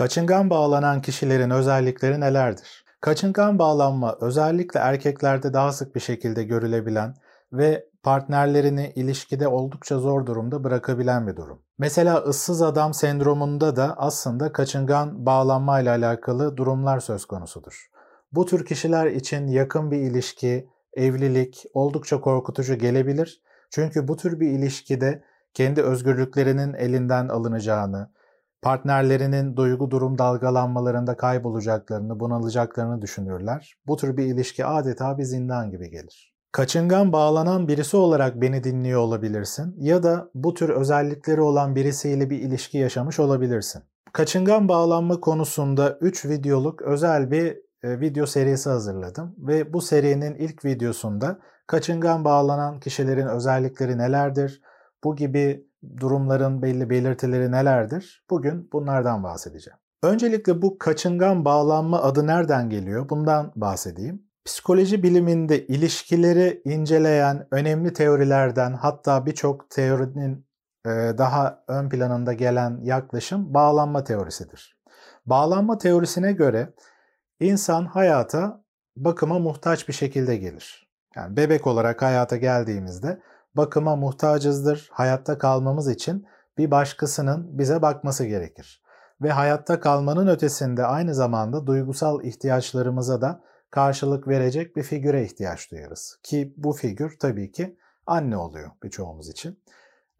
Kaçıngan bağlanan kişilerin özellikleri nelerdir? Kaçıngan bağlanma özellikle erkeklerde daha sık bir şekilde görülebilen ve partnerlerini ilişkide oldukça zor durumda bırakabilen bir durum. Mesela ıssız adam sendromunda da aslında kaçıngan bağlanma ile alakalı durumlar söz konusudur. Bu tür kişiler için yakın bir ilişki, evlilik oldukça korkutucu gelebilir. Çünkü bu tür bir ilişkide kendi özgürlüklerinin elinden alınacağını, partnerlerinin duygu durum dalgalanmalarında kaybolacaklarını, bunalacaklarını düşünürler. Bu tür bir ilişki adeta bir zindan gibi gelir. Kaçıngan bağlanan birisi olarak beni dinliyor olabilirsin ya da bu tür özellikleri olan birisiyle bir ilişki yaşamış olabilirsin. Kaçıngan bağlanma konusunda 3 videoluk özel bir e, video serisi hazırladım ve bu serinin ilk videosunda kaçıngan bağlanan kişilerin özellikleri nelerdir, bu gibi durumların belli belirtileri nelerdir? Bugün bunlardan bahsedeceğim. Öncelikle bu kaçıngan bağlanma adı nereden geliyor? Bundan bahsedeyim. Psikoloji biliminde ilişkileri inceleyen önemli teorilerden hatta birçok teorinin e, daha ön planında gelen yaklaşım bağlanma teorisidir. Bağlanma teorisine göre insan hayata bakıma muhtaç bir şekilde gelir. Yani bebek olarak hayata geldiğimizde bakıma muhtacızdır. Hayatta kalmamız için bir başkasının bize bakması gerekir. Ve hayatta kalmanın ötesinde aynı zamanda duygusal ihtiyaçlarımıza da karşılık verecek bir figüre ihtiyaç duyarız. Ki bu figür tabii ki anne oluyor birçoğumuz için.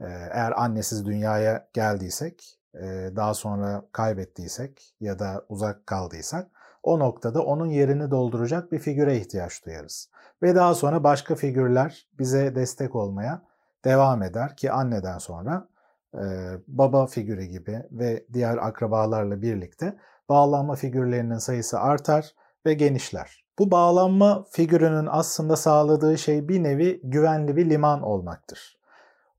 Ee, eğer annesiz dünyaya geldiysek, e, daha sonra kaybettiysek ya da uzak kaldıysak o noktada onun yerini dolduracak bir figüre ihtiyaç duyarız. Ve daha sonra başka figürler bize destek olmaya devam eder ki anneden sonra e, baba figürü gibi ve diğer akrabalarla birlikte bağlanma figürlerinin sayısı artar ve genişler. Bu bağlanma figürünün aslında sağladığı şey bir nevi güvenli bir liman olmaktır.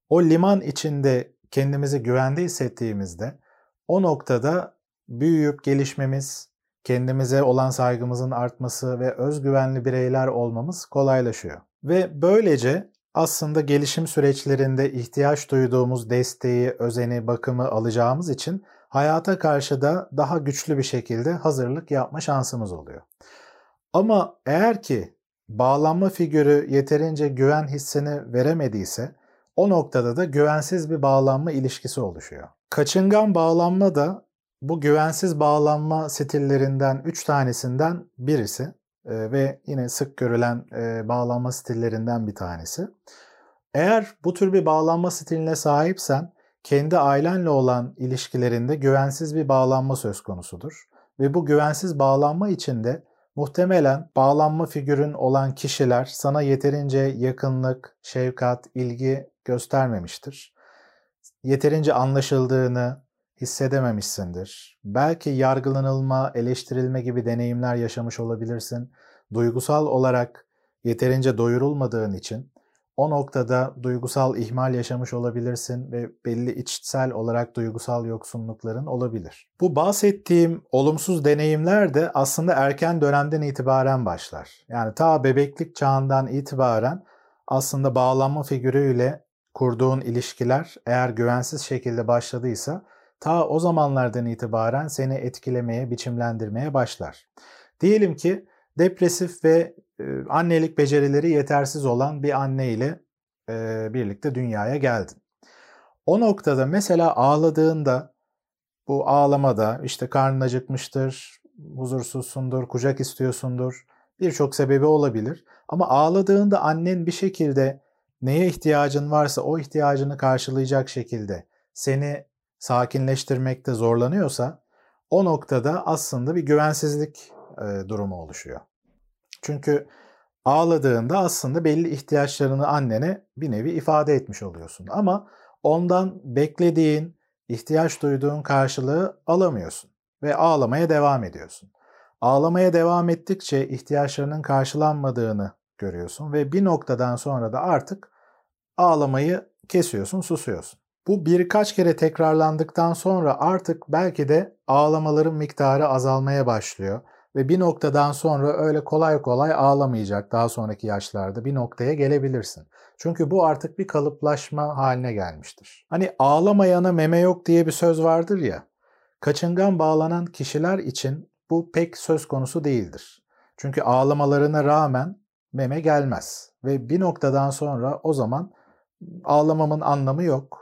O liman içinde kendimizi güvende hissettiğimizde o noktada büyüyüp gelişmemiz, kendimize olan saygımızın artması ve özgüvenli bireyler olmamız kolaylaşıyor. Ve böylece aslında gelişim süreçlerinde ihtiyaç duyduğumuz desteği, özeni, bakımı alacağımız için hayata karşı da daha güçlü bir şekilde hazırlık yapma şansımız oluyor. Ama eğer ki bağlanma figürü yeterince güven hissini veremediyse o noktada da güvensiz bir bağlanma ilişkisi oluşuyor. Kaçıngan bağlanma da bu güvensiz bağlanma stillerinden 3 tanesinden birisi e, ve yine sık görülen e, bağlanma stillerinden bir tanesi. Eğer bu tür bir bağlanma stiline sahipsen kendi ailenle olan ilişkilerinde güvensiz bir bağlanma söz konusudur. Ve bu güvensiz bağlanma içinde muhtemelen bağlanma figürün olan kişiler sana yeterince yakınlık, şefkat, ilgi göstermemiştir. Yeterince anlaşıldığını, hissedememişsindir. Belki yargılanılma, eleştirilme gibi deneyimler yaşamış olabilirsin. Duygusal olarak yeterince doyurulmadığın için o noktada duygusal ihmal yaşamış olabilirsin ve belli içsel olarak duygusal yoksunlukların olabilir. Bu bahsettiğim olumsuz deneyimler de aslında erken dönemden itibaren başlar. Yani ta bebeklik çağından itibaren aslında bağlanma figürüyle kurduğun ilişkiler eğer güvensiz şekilde başladıysa ta o zamanlardan itibaren seni etkilemeye, biçimlendirmeye başlar. Diyelim ki depresif ve e, annelik becerileri yetersiz olan bir anne ile e, birlikte dünyaya geldin. O noktada mesela ağladığında bu ağlamada işte karnın acıkmıştır, huzursuzsundur, kucak istiyorsundur. Birçok sebebi olabilir. Ama ağladığında annen bir şekilde neye ihtiyacın varsa o ihtiyacını karşılayacak şekilde seni sakinleştirmekte zorlanıyorsa o noktada aslında bir güvensizlik e, durumu oluşuyor. Çünkü ağladığında aslında belli ihtiyaçlarını annene bir nevi ifade etmiş oluyorsun. Ama ondan beklediğin, ihtiyaç duyduğun karşılığı alamıyorsun ve ağlamaya devam ediyorsun. Ağlamaya devam ettikçe ihtiyaçlarının karşılanmadığını görüyorsun ve bir noktadan sonra da artık ağlamayı kesiyorsun, susuyorsun. Bu birkaç kere tekrarlandıktan sonra artık belki de ağlamaların miktarı azalmaya başlıyor ve bir noktadan sonra öyle kolay kolay ağlamayacak daha sonraki yaşlarda bir noktaya gelebilirsin. Çünkü bu artık bir kalıplaşma haline gelmiştir. Hani ağlamayana meme yok diye bir söz vardır ya. Kaçıngan bağlanan kişiler için bu pek söz konusu değildir. Çünkü ağlamalarına rağmen meme gelmez ve bir noktadan sonra o zaman ağlamamın anlamı yok,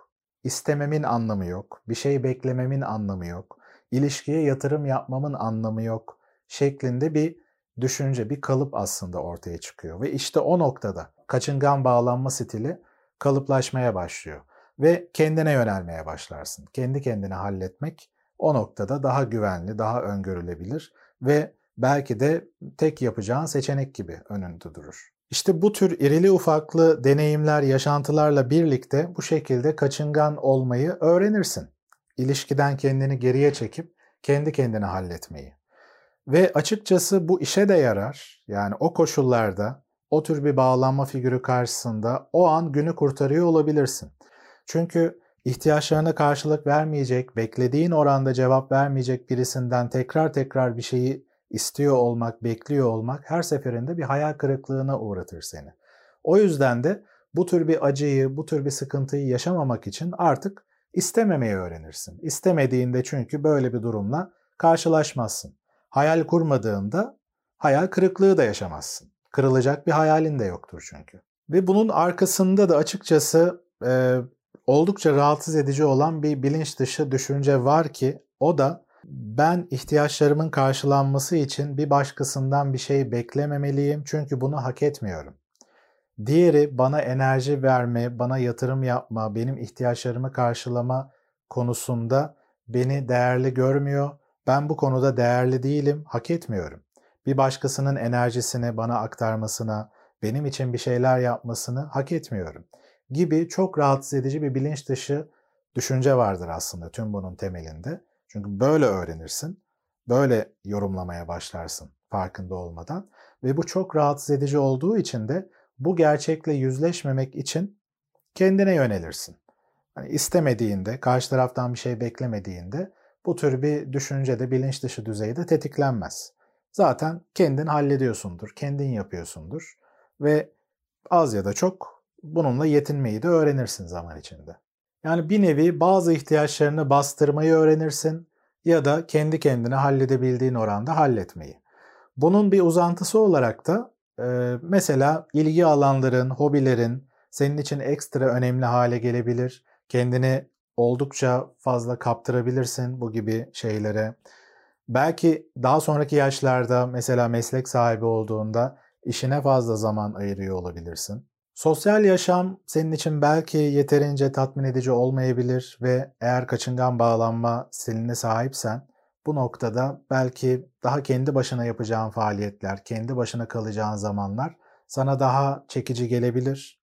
istememin anlamı yok, bir şey beklememin anlamı yok, ilişkiye yatırım yapmamın anlamı yok şeklinde bir düşünce, bir kalıp aslında ortaya çıkıyor. Ve işte o noktada kaçıngan bağlanma stili kalıplaşmaya başlıyor ve kendine yönelmeye başlarsın. Kendi kendine halletmek o noktada daha güvenli, daha öngörülebilir ve belki de tek yapacağın seçenek gibi önünde durur. İşte bu tür irili ufaklı deneyimler, yaşantılarla birlikte bu şekilde kaçıngan olmayı öğrenirsin. İlişkiden kendini geriye çekip kendi kendine halletmeyi. Ve açıkçası bu işe de yarar. Yani o koşullarda o tür bir bağlanma figürü karşısında o an günü kurtarıyor olabilirsin. Çünkü ihtiyaçlarına karşılık vermeyecek, beklediğin oranda cevap vermeyecek birisinden tekrar tekrar bir şeyi istiyor olmak, bekliyor olmak her seferinde bir hayal kırıklığına uğratır seni. O yüzden de bu tür bir acıyı, bu tür bir sıkıntıyı yaşamamak için artık istememeyi öğrenirsin. İstemediğinde çünkü böyle bir durumla karşılaşmazsın. Hayal kurmadığında hayal kırıklığı da yaşamazsın. Kırılacak bir hayalin de yoktur çünkü. Ve bunun arkasında da açıkçası e, oldukça rahatsız edici olan bir bilinç dışı düşünce var ki o da ben ihtiyaçlarımın karşılanması için bir başkasından bir şey beklememeliyim çünkü bunu hak etmiyorum. Diğeri bana enerji verme, bana yatırım yapma, benim ihtiyaçlarımı karşılama konusunda beni değerli görmüyor. Ben bu konuda değerli değilim, hak etmiyorum. Bir başkasının enerjisini bana aktarmasına, benim için bir şeyler yapmasını hak etmiyorum gibi çok rahatsız edici bir bilinç dışı düşünce vardır aslında tüm bunun temelinde. Çünkü böyle öğrenirsin, böyle yorumlamaya başlarsın farkında olmadan ve bu çok rahatsız edici olduğu için de bu gerçekle yüzleşmemek için kendine yönelirsin. Hani istemediğinde, karşı taraftan bir şey beklemediğinde bu tür bir düşünce de bilinç dışı düzeyde tetiklenmez. Zaten kendin hallediyorsundur, kendin yapıyorsundur ve az ya da çok bununla yetinmeyi de öğrenirsin zaman içinde. Yani bir nevi bazı ihtiyaçlarını bastırmayı öğrenirsin ya da kendi kendine halledebildiğin oranda halletmeyi. Bunun bir uzantısı olarak da e, mesela ilgi alanların, hobilerin senin için ekstra önemli hale gelebilir. Kendini oldukça fazla kaptırabilirsin bu gibi şeylere. Belki daha sonraki yaşlarda mesela meslek sahibi olduğunda işine fazla zaman ayırıyor olabilirsin. Sosyal yaşam senin için belki yeterince tatmin edici olmayabilir ve eğer kaçıngan bağlanma stiline sahipsen bu noktada belki daha kendi başına yapacağın faaliyetler, kendi başına kalacağın zamanlar sana daha çekici gelebilir.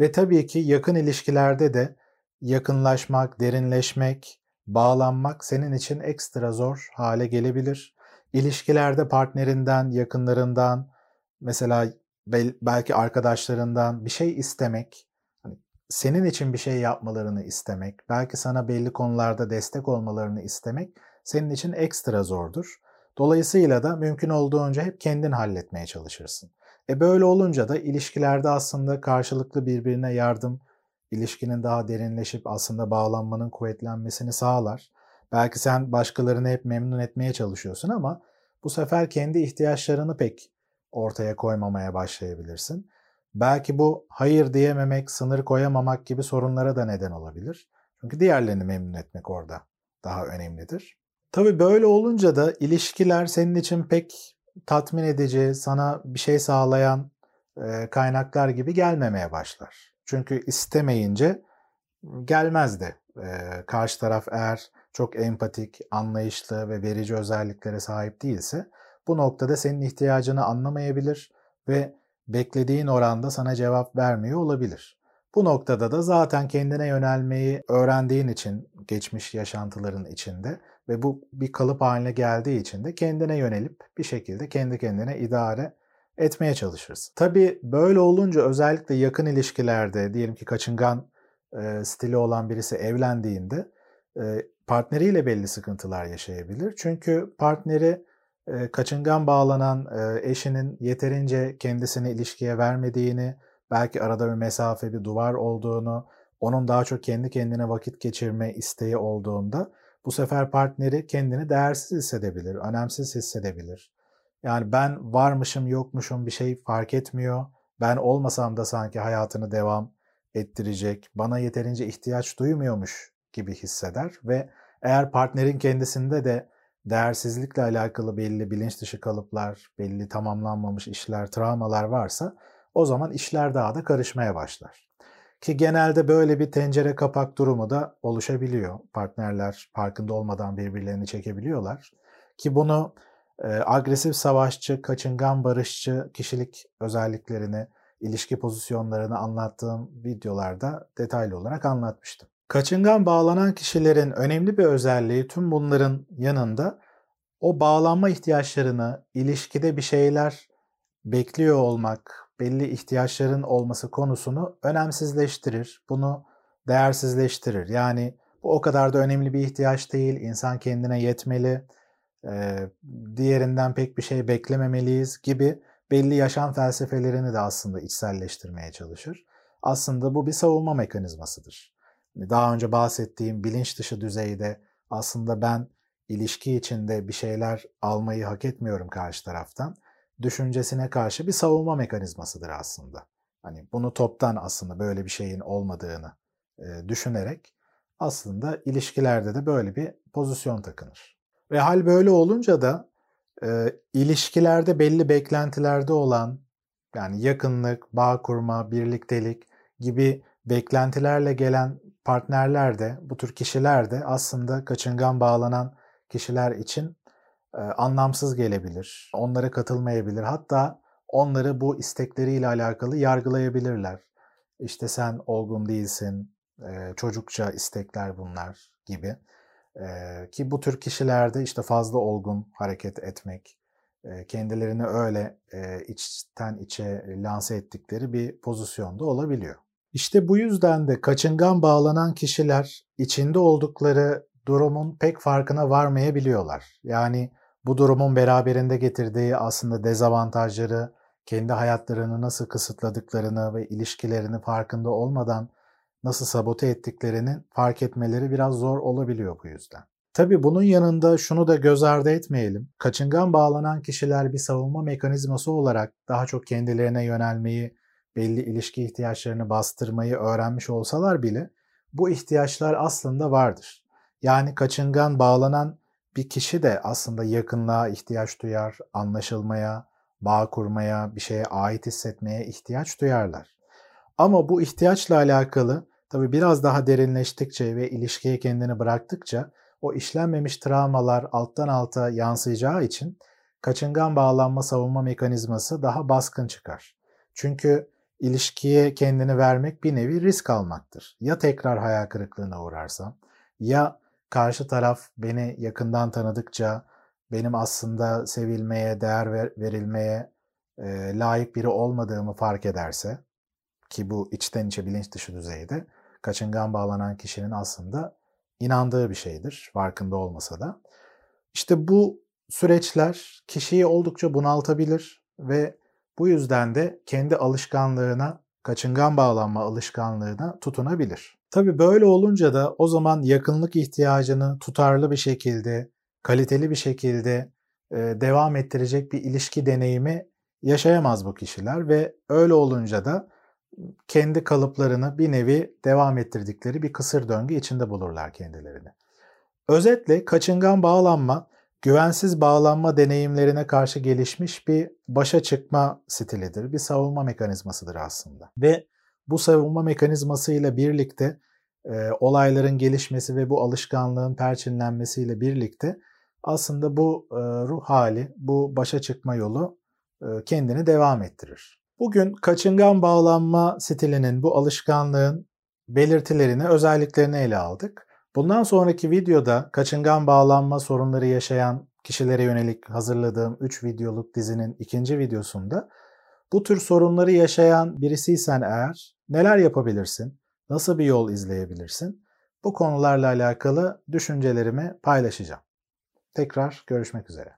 Ve tabii ki yakın ilişkilerde de yakınlaşmak, derinleşmek, bağlanmak senin için ekstra zor hale gelebilir. İlişkilerde partnerinden, yakınlarından, mesela belki arkadaşlarından bir şey istemek, hani senin için bir şey yapmalarını istemek, belki sana belli konularda destek olmalarını istemek senin için ekstra zordur. Dolayısıyla da mümkün olduğunca hep kendin halletmeye çalışırsın. E böyle olunca da ilişkilerde aslında karşılıklı birbirine yardım, ilişkinin daha derinleşip aslında bağlanmanın kuvvetlenmesini sağlar. Belki sen başkalarını hep memnun etmeye çalışıyorsun ama bu sefer kendi ihtiyaçlarını pek ortaya koymamaya başlayabilirsin. Belki bu hayır diyememek, sınır koyamamak gibi sorunlara da neden olabilir. Çünkü diğerlerini memnun etmek orada daha önemlidir. Tabii böyle olunca da ilişkiler senin için pek tatmin edici, sana bir şey sağlayan kaynaklar gibi gelmemeye başlar. Çünkü istemeyince gelmezdi. Karşı taraf eğer çok empatik, anlayışlı ve verici özelliklere sahip değilse bu noktada senin ihtiyacını anlamayabilir ve beklediğin oranda sana cevap vermiyor olabilir. Bu noktada da zaten kendine yönelmeyi öğrendiğin için geçmiş yaşantıların içinde ve bu bir kalıp haline geldiği için de kendine yönelip bir şekilde kendi kendine idare etmeye çalışırsın. Tabii böyle olunca özellikle yakın ilişkilerde diyelim ki kaçıngan e, stili olan birisi evlendiğinde e, partneriyle belli sıkıntılar yaşayabilir. Çünkü partneri kaçıngan bağlanan e, eşinin yeterince kendisini ilişkiye vermediğini, belki arada bir mesafe, bir duvar olduğunu, onun daha çok kendi kendine vakit geçirme isteği olduğunda bu sefer partneri kendini değersiz hissedebilir, önemsiz hissedebilir. Yani ben varmışım yokmuşum bir şey fark etmiyor. Ben olmasam da sanki hayatını devam ettirecek, bana yeterince ihtiyaç duymuyormuş gibi hisseder ve eğer partnerin kendisinde de değersizlikle alakalı belli bilinç dışı kalıplar, belli tamamlanmamış işler, travmalar varsa o zaman işler daha da karışmaya başlar. Ki genelde böyle bir tencere kapak durumu da oluşabiliyor. Partnerler farkında olmadan birbirlerini çekebiliyorlar. Ki bunu e, agresif savaşçı, kaçıngan barışçı kişilik özelliklerini, ilişki pozisyonlarını anlattığım videolarda detaylı olarak anlatmıştım. Kaçıngan bağlanan kişilerin önemli bir özelliği tüm bunların yanında o bağlanma ihtiyaçlarını, ilişkide bir şeyler bekliyor olmak, belli ihtiyaçların olması konusunu önemsizleştirir. Bunu değersizleştirir. Yani bu o kadar da önemli bir ihtiyaç değil. İnsan kendine yetmeli. diğerinden pek bir şey beklememeliyiz gibi belli yaşam felsefelerini de aslında içselleştirmeye çalışır. Aslında bu bir savunma mekanizmasıdır. Daha önce bahsettiğim bilinç dışı düzeyde aslında ben ilişki içinde bir şeyler almayı hak etmiyorum karşı taraftan düşüncesine karşı bir savunma mekanizmasıdır aslında. Hani bunu toptan aslında böyle bir şeyin olmadığını e, düşünerek aslında ilişkilerde de böyle bir pozisyon takınır. Ve hal böyle olunca da e, ilişkilerde belli beklentilerde olan yani yakınlık, bağ kurma, birliktelik gibi beklentilerle gelen partnerler de bu tür kişiler de aslında kaçıngan bağlanan kişiler için e, anlamsız gelebilir. Onlara katılmayabilir. Hatta onları bu istekleriyle alakalı yargılayabilirler. İşte sen olgun değilsin, e, çocukça istekler bunlar gibi. E, ki bu tür kişilerde işte fazla olgun hareket etmek, e, kendilerini öyle e, içten içe lanse ettikleri bir pozisyonda olabiliyor. İşte bu yüzden de kaçıngan bağlanan kişiler içinde oldukları durumun pek farkına varmayabiliyorlar. Yani bu durumun beraberinde getirdiği aslında dezavantajları, kendi hayatlarını nasıl kısıtladıklarını ve ilişkilerini farkında olmadan nasıl sabote ettiklerini fark etmeleri biraz zor olabiliyor bu yüzden. Tabi bunun yanında şunu da göz ardı etmeyelim. Kaçıngan bağlanan kişiler bir savunma mekanizması olarak daha çok kendilerine yönelmeyi, belli ilişki ihtiyaçlarını bastırmayı öğrenmiş olsalar bile bu ihtiyaçlar aslında vardır. Yani kaçıngan bağlanan bir kişi de aslında yakınlığa ihtiyaç duyar, anlaşılmaya, bağ kurmaya, bir şeye ait hissetmeye ihtiyaç duyarlar. Ama bu ihtiyaçla alakalı tabii biraz daha derinleştikçe ve ilişkiye kendini bıraktıkça o işlenmemiş travmalar alttan alta yansıyacağı için kaçıngan bağlanma savunma mekanizması daha baskın çıkar. Çünkü ilişkiye kendini vermek bir nevi risk almaktır. Ya tekrar hayal kırıklığına uğrarsam, ya karşı taraf beni yakından tanıdıkça benim aslında sevilmeye, değer ver, verilmeye e, layık biri olmadığımı fark ederse ki bu içten içe bilinç dışı düzeyde kaçıngan bağlanan kişinin aslında inandığı bir şeydir farkında olmasa da. İşte bu süreçler kişiyi oldukça bunaltabilir ve bu yüzden de kendi alışkanlığına, kaçıngan bağlanma alışkanlığına tutunabilir. Tabii böyle olunca da o zaman yakınlık ihtiyacını tutarlı bir şekilde, kaliteli bir şekilde devam ettirecek bir ilişki deneyimi yaşayamaz bu kişiler ve öyle olunca da kendi kalıplarını bir nevi devam ettirdikleri bir kısır döngü içinde bulurlar kendilerini. Özetle kaçıngan bağlanma, güvensiz bağlanma deneyimlerine karşı gelişmiş bir başa çıkma stilidir, bir savunma mekanizmasıdır aslında. Ve bu savunma mekanizmasıyla birlikte e, olayların gelişmesi ve bu alışkanlığın perçinlenmesiyle birlikte aslında bu e, ruh hali, bu başa çıkma yolu e, kendini devam ettirir. Bugün kaçıngan bağlanma stilinin, bu alışkanlığın belirtilerini, özelliklerini ele aldık. Bundan sonraki videoda kaçıngan bağlanma sorunları yaşayan kişilere yönelik hazırladığım 3 videoluk dizinin ikinci videosunda bu tür sorunları yaşayan birisiysen eğer neler yapabilirsin? Nasıl bir yol izleyebilirsin? Bu konularla alakalı düşüncelerimi paylaşacağım. Tekrar görüşmek üzere.